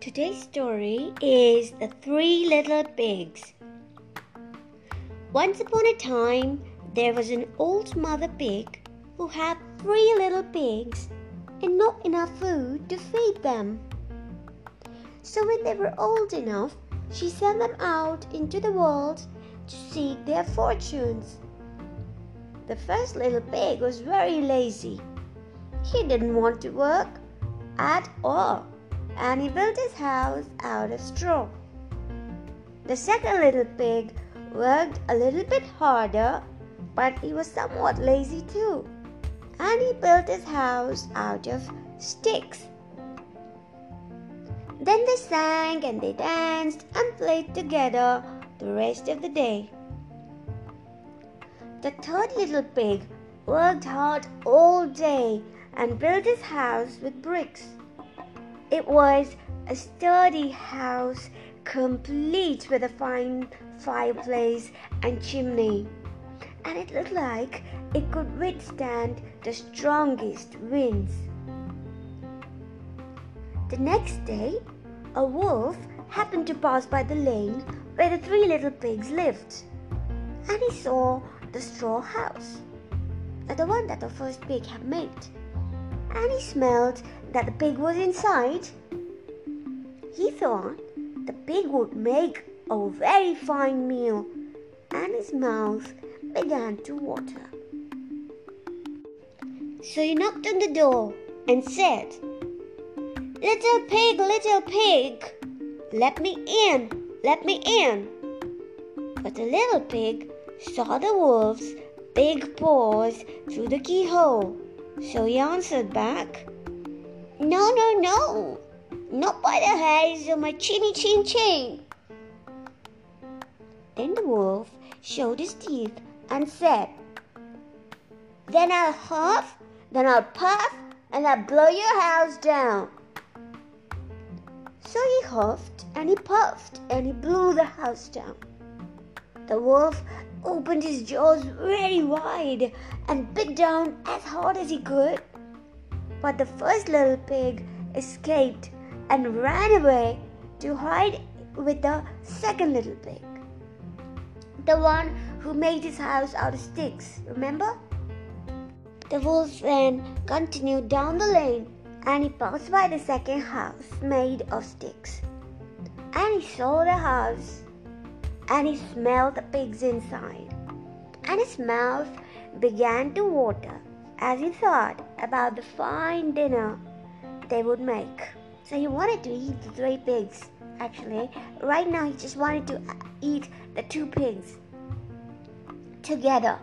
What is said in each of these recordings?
Today's story is The Three Little Pigs. Once upon a time, there was an old mother pig who had three little pigs and not enough food to feed them. So, when they were old enough, she sent them out into the world to seek their fortunes. The first little pig was very lazy. He didn't want to work at all and he built his house out of straw. The second little pig worked a little bit harder, but he was somewhat lazy too, and he built his house out of sticks. Then they sang and they danced and played together the rest of the day. The third little pig worked hard all day and built his house with bricks. It was a sturdy house, complete with a fine fireplace and chimney, and it looked like it could withstand the strongest winds. The next day, a wolf happened to pass by the lane where the three little pigs lived, and he saw the straw house, the one that the first pig had made, and he smelled that the pig was inside, he thought the pig would make a very fine meal, and his mouth began to water. So he knocked on the door and said, Little pig, little pig, let me in, let me in. But the little pig saw the wolf's big paws through the keyhole, so he answered back, no, no, no. Not by the hairs of my chinny chin chin. Then the wolf showed his teeth and said, Then I'll huff, then I'll puff, and I'll blow your house down. So he huffed and he puffed and he blew the house down. The wolf opened his jaws very wide and bit down as hard as he could. But the first little pig escaped and ran away to hide with the second little pig. The one who made his house out of sticks, remember? The wolf then continued down the lane and he passed by the second house made of sticks. And he saw the house and he smelled the pigs inside. And his mouth began to water as he thought about the fine dinner they would make. So he wanted to eat the three pigs. Actually, right now he just wanted to uh, eat the two pigs together.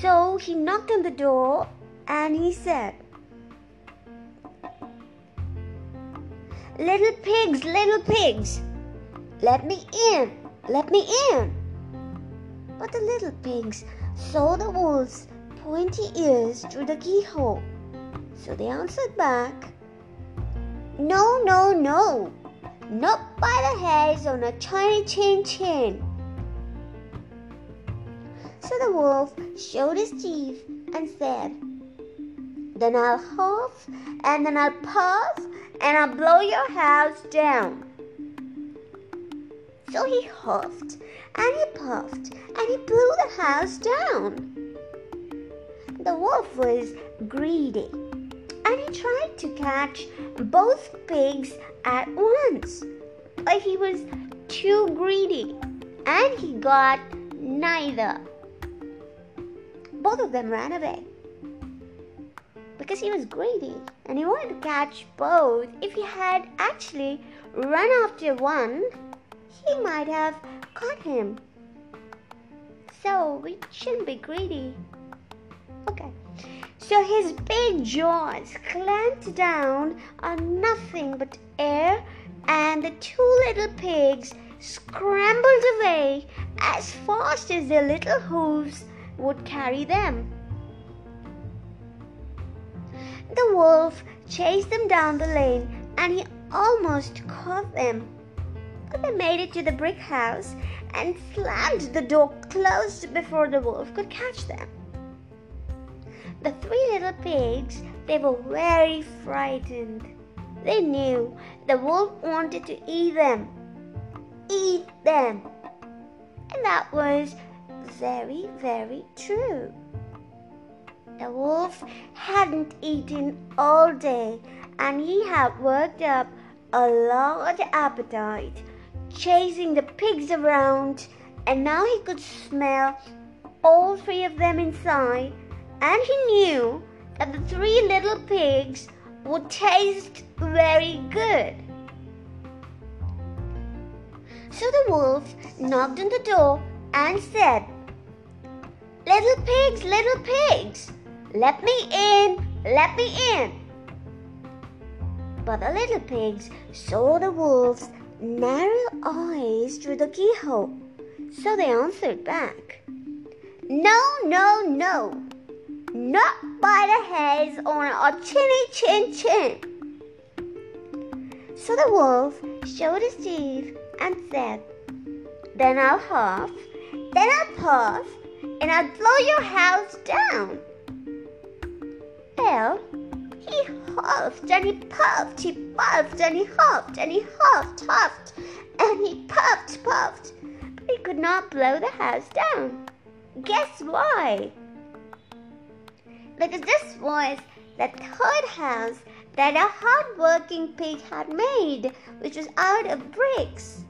So he knocked on the door and he said, Little pigs, little pigs, let me in, let me in. But the little pigs saw the wolf's pointy ears through the keyhole. So they answered back, No, no, no, not by the hairs on a tiny chin chin. So the wolf showed his teeth and said, Then I'll huff, and then I'll puff, and I'll blow your house down. So he huffed, and he puffed, and he blew the house down. The wolf was greedy and he tried to catch both pigs at once. But he was too greedy and he got neither. Both of them ran away because he was greedy and he wanted to catch both. If he had actually run after one, he might have caught him. So we shouldn't be greedy. Okay. So his big jaws clamped down on nothing but air, and the two little pigs scrambled away as fast as their little hooves would carry them. The wolf chased them down the lane and he almost caught them. They made it to the brick house and slammed the door closed before the wolf could catch them. The three little pigs, they were very frightened. They knew the wolf wanted to eat them. Eat them. And that was very, very true. The wolf hadn't eaten all day and he had worked up a large appetite, chasing the pigs around, and now he could smell all three of them inside, and he knew that the three little pigs would taste very good. So the wolf knocked on the door and said, Little pigs, little pigs, let me in, let me in. But the little pigs saw the wolf's narrow eyes through the keyhole, so they answered back, No, no, no, not by the hairs on our chinny chin chin. So the wolf showed his teeth and said, Then I'll huff, then I'll puff, and I'll blow your house down. Well, he huffed and he puffed, he puffed and he huffed and he huffed, huffed, and he puffed, puffed, but he could not blow the house down. Guess why? Because this was the third house that a hard-working pig had made, which was out of bricks.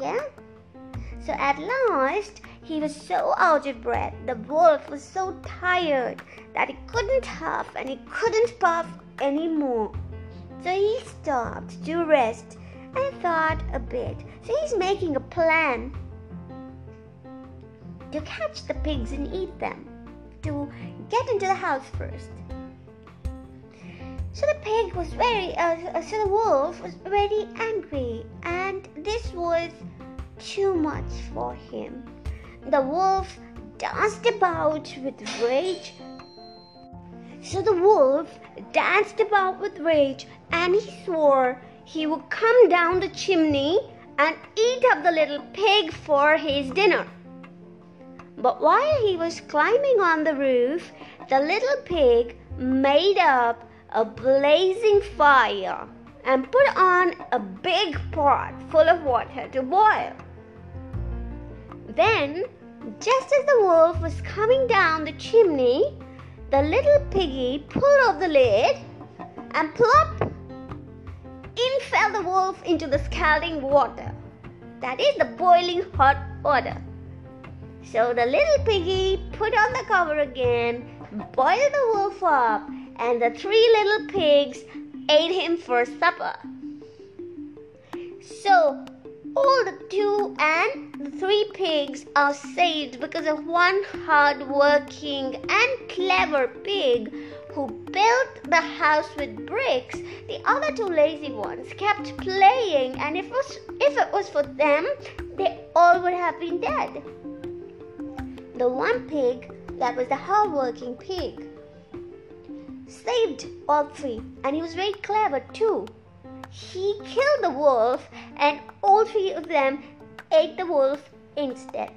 Yeah? So at last, he was so out of breath, the wolf was so tired that he couldn't huff and he couldn't puff anymore. So he stopped to rest and thought a bit. So he's making a plan to catch the pigs and eat them, to get into the house first. So the pig was very, uh, so the wolf was very angry, and this was too much for him. The wolf danced about with rage. So the wolf danced about with rage and he swore he would come down the chimney and eat up the little pig for his dinner. But while he was climbing on the roof, the little pig made up a blazing fire and put on a big pot full of water to boil. Then, just as the wolf was coming down the chimney, the little piggy pulled off the lid and plop! In fell the wolf into the scalding water. That is the boiling hot water. So the little piggy put on the cover again, boiled the wolf up, and the three little pigs ate him for supper. So all the two and the three pigs are saved because of one hard-working and clever pig who built the house with bricks. The other two lazy ones kept playing, and if it was, if it was for them, they all would have been dead. The one pig that was the hard-working pig saved all three, and he was very clever too. He killed the wolf, and all three of them ate the wolf instead.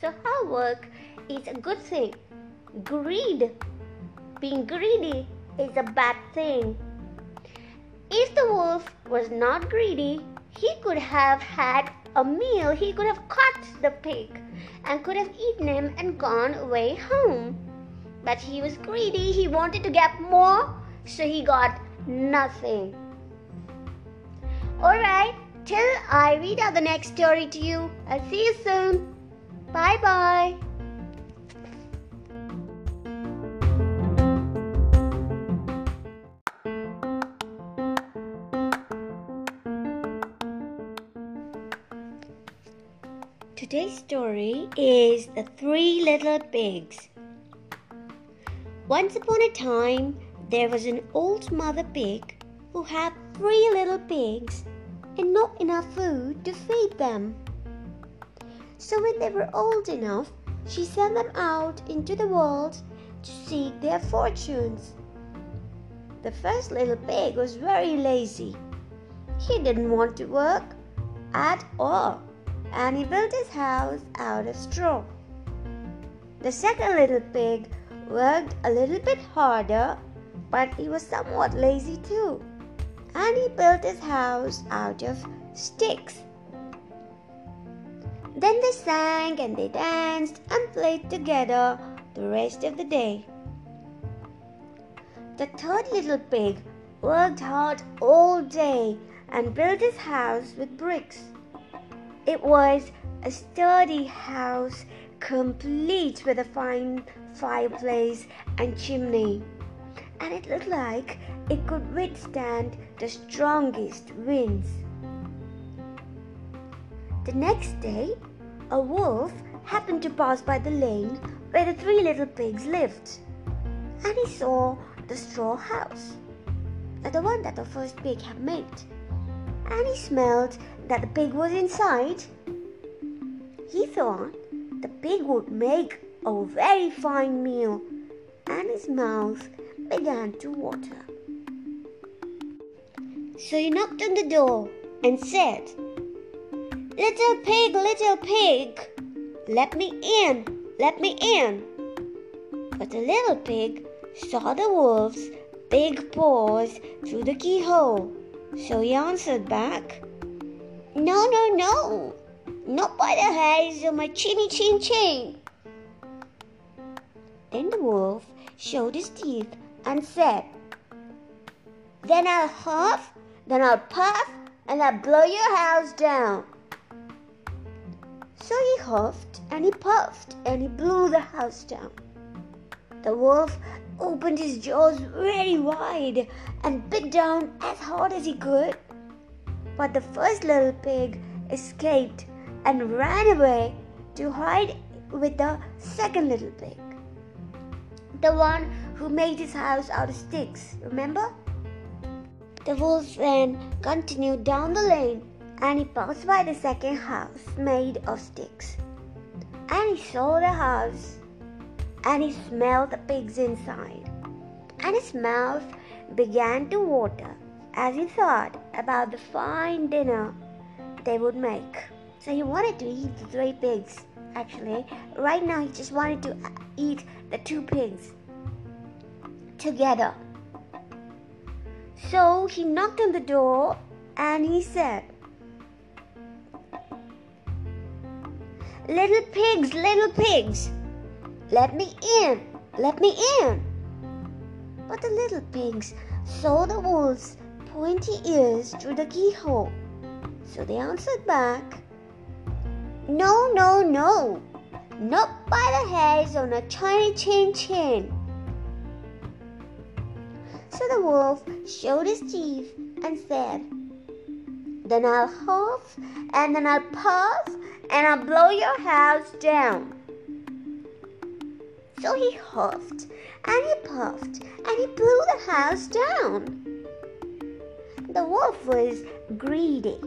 So, hard work is a good thing. Greed, being greedy, is a bad thing. If the wolf was not greedy, he could have had a meal. He could have caught the pig and could have eaten him and gone away home. But he was greedy. He wanted to get more, so he got nothing. Alright, till I read out the next story to you. I'll see you soon. Bye bye. Today's story is The Three Little Pigs. Once upon a time, there was an old mother pig who had three little pigs and not enough food to feed them. So when they were old enough, she sent them out into the world to seek their fortunes. The first little pig was very lazy. He didn't want to work. at all, and he built his house out of straw. The second little pig worked a little bit harder, but he was somewhat lazy too, and he built his house out of sticks. Then they sang and they danced and played together the rest of the day. The third little pig worked hard all day and built his house with bricks. It was a sturdy house complete with a fine fireplace and chimney, and it looked like it could withstand the strongest winds. The next day, a wolf happened to pass by the lane where the three little pigs lived, and he saw the straw house, uh, the one that the first pig had made, and he smelled that the pig was inside. He thought the pig would make a very fine meal, and his mouth began to water. So he knocked on the door and said, Little pig, little pig, let me in, let me in. But the little pig saw the wolf's big paws through the keyhole, so he answered back, No, no, no, not by the hairs of my chinny chin chin. Then the wolf showed his teeth and said, Then I'll huff, then I'll puff, and I'll blow your house down. So he huffed and he puffed and he blew the house down. The wolf opened his jaws very wide and bit down as hard as he could. But the first little pig escaped and ran away to hide with the second little pig. The one who made his house out of sticks, remember? The wolf then continued down the lane and he passed by the second house made of sticks. And he saw the house and he smelled the pigs inside. And his mouth began to water as he thought about the fine dinner they would make. So he wanted to eat the three pigs. Actually, right now he just wanted to eat the two pigs together. So he knocked on the door and he said, Little pigs, little pigs, let me in, let me in. But the little pigs saw the wolf's pointy ears through the keyhole, so they answered back, No, no, no, not by the hairs on a tiny chin chin. The wolf showed his teeth and said, Then I'll huff, and then I'll puff, and I'll blow your house down. So he huffed and he puffed and he blew the house down. The wolf was greedy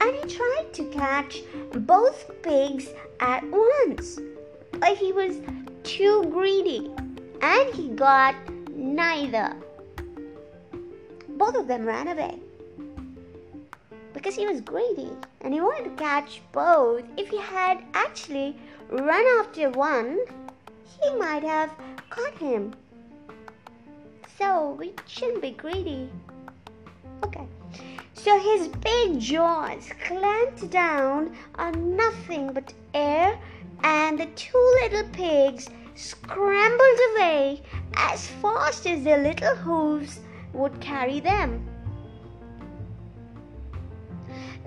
and he tried to catch both pigs at once. But he was too greedy and he got neither. Both of them ran away because he was greedy and he wanted to catch both. If he had actually run after one, he might have caught him. So we shouldn't be greedy. Okay. So his big jaws clamped down on nothing but air, and the two little pigs scrambled away as fast as their little hooves would carry them.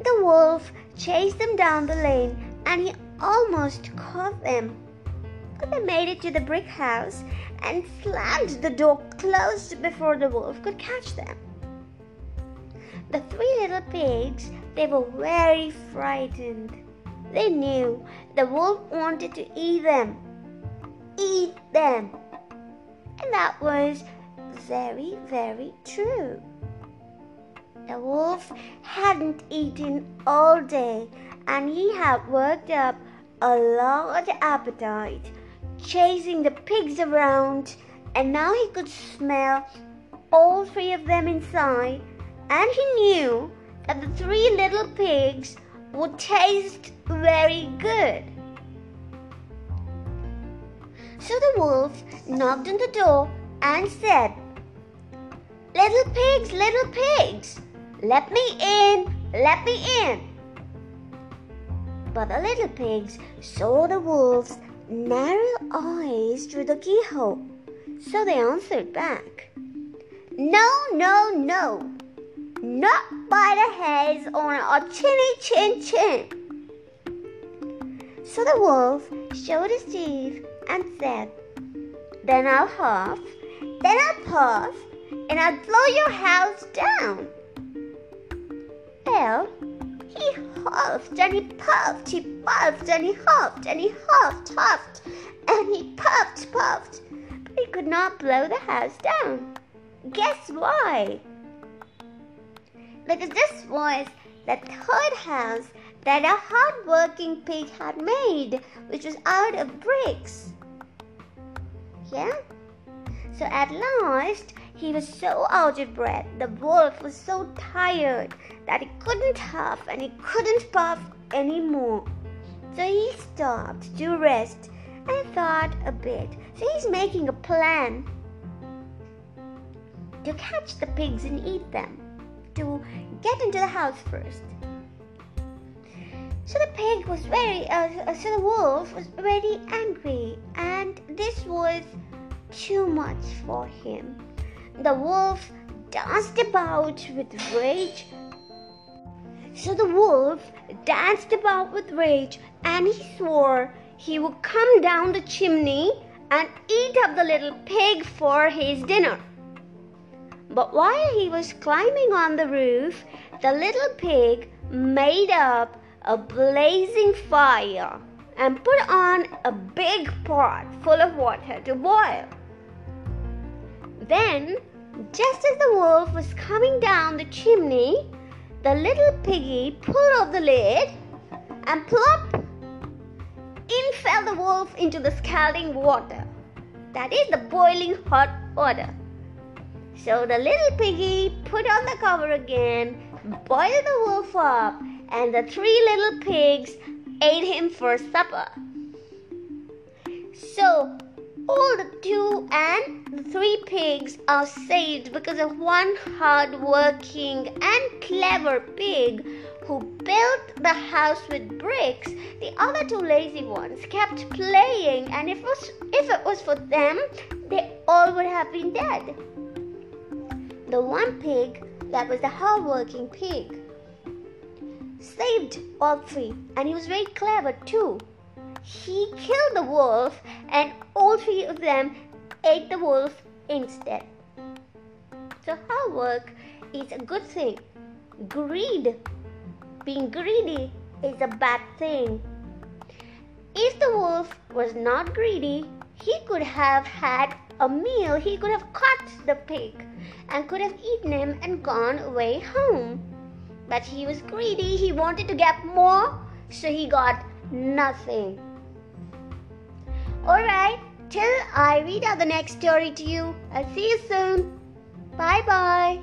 The wolf chased them down the lane and he almost caught them. But they made it to the brick house and slammed the door closed before the wolf could catch them. The three little pigs, they were very frightened. They knew the wolf wanted to eat them. Eat them. And that was very, very true. The wolf hadn't eaten all day and he had worked up a large appetite, chasing the pigs around, and now he could smell all three of them inside, and he knew that the three little pigs would taste very good. So the wolf knocked on the door and said, Little pigs, little pigs, let me in, let me in. But the little pigs saw the wolf's narrow eyes through the keyhole, so they answered back, No, no, no, not by the hairs on a chinny chin chin. So the wolf showed his teeth and said, Then I'll huff, then I'll puff, and I'll blow your house down. Well, he huffed and he puffed, he puffed and he huffed and he huffed, huffed, and he puffed, puffed, but he could not blow the house down. Guess why? Because this was the third house that a hard-working pig had made, which was out of bricks. Yeah? So at last, he was so out of breath, the wolf was so tired that he couldn't huff and he couldn't puff anymore. So he stopped to rest and thought a bit. So he's making a plan to catch the pigs and eat them, to get into the house first. So the pig was very, uh, so the wolf was very angry, and this was too much for him. The wolf danced about with rage. So the wolf danced about with rage, and he swore he would come down the chimney and eat up the little pig for his dinner. But while he was climbing on the roof, the little pig made up a blazing fire and put on a big pot full of water to boil. Then, just as the wolf was coming down the chimney, the little piggy pulled off the lid and plop, in fell the wolf into the scalding water. That is the boiling hot water. So the little piggy put on the cover again, boiled the wolf up, and the three little pigs ate him for supper. So, all the two and the three pigs are saved because of one hard working and clever pig who built the house with bricks. The other two lazy ones kept playing, and if it was, if it was for them, they all would have been dead. The one pig that was the hard working pig saved all three, and he was very clever too. He killed the wolf, and all three of them ate the wolf instead. So, hard work is a good thing. Greed, being greedy, is a bad thing. If the wolf was not greedy, he could have had a meal. He could have caught the pig and could have eaten him and gone away home. But he was greedy, he wanted to get more, so he got nothing. Alright, till I read out the next story to you, I'll see you soon. Bye bye.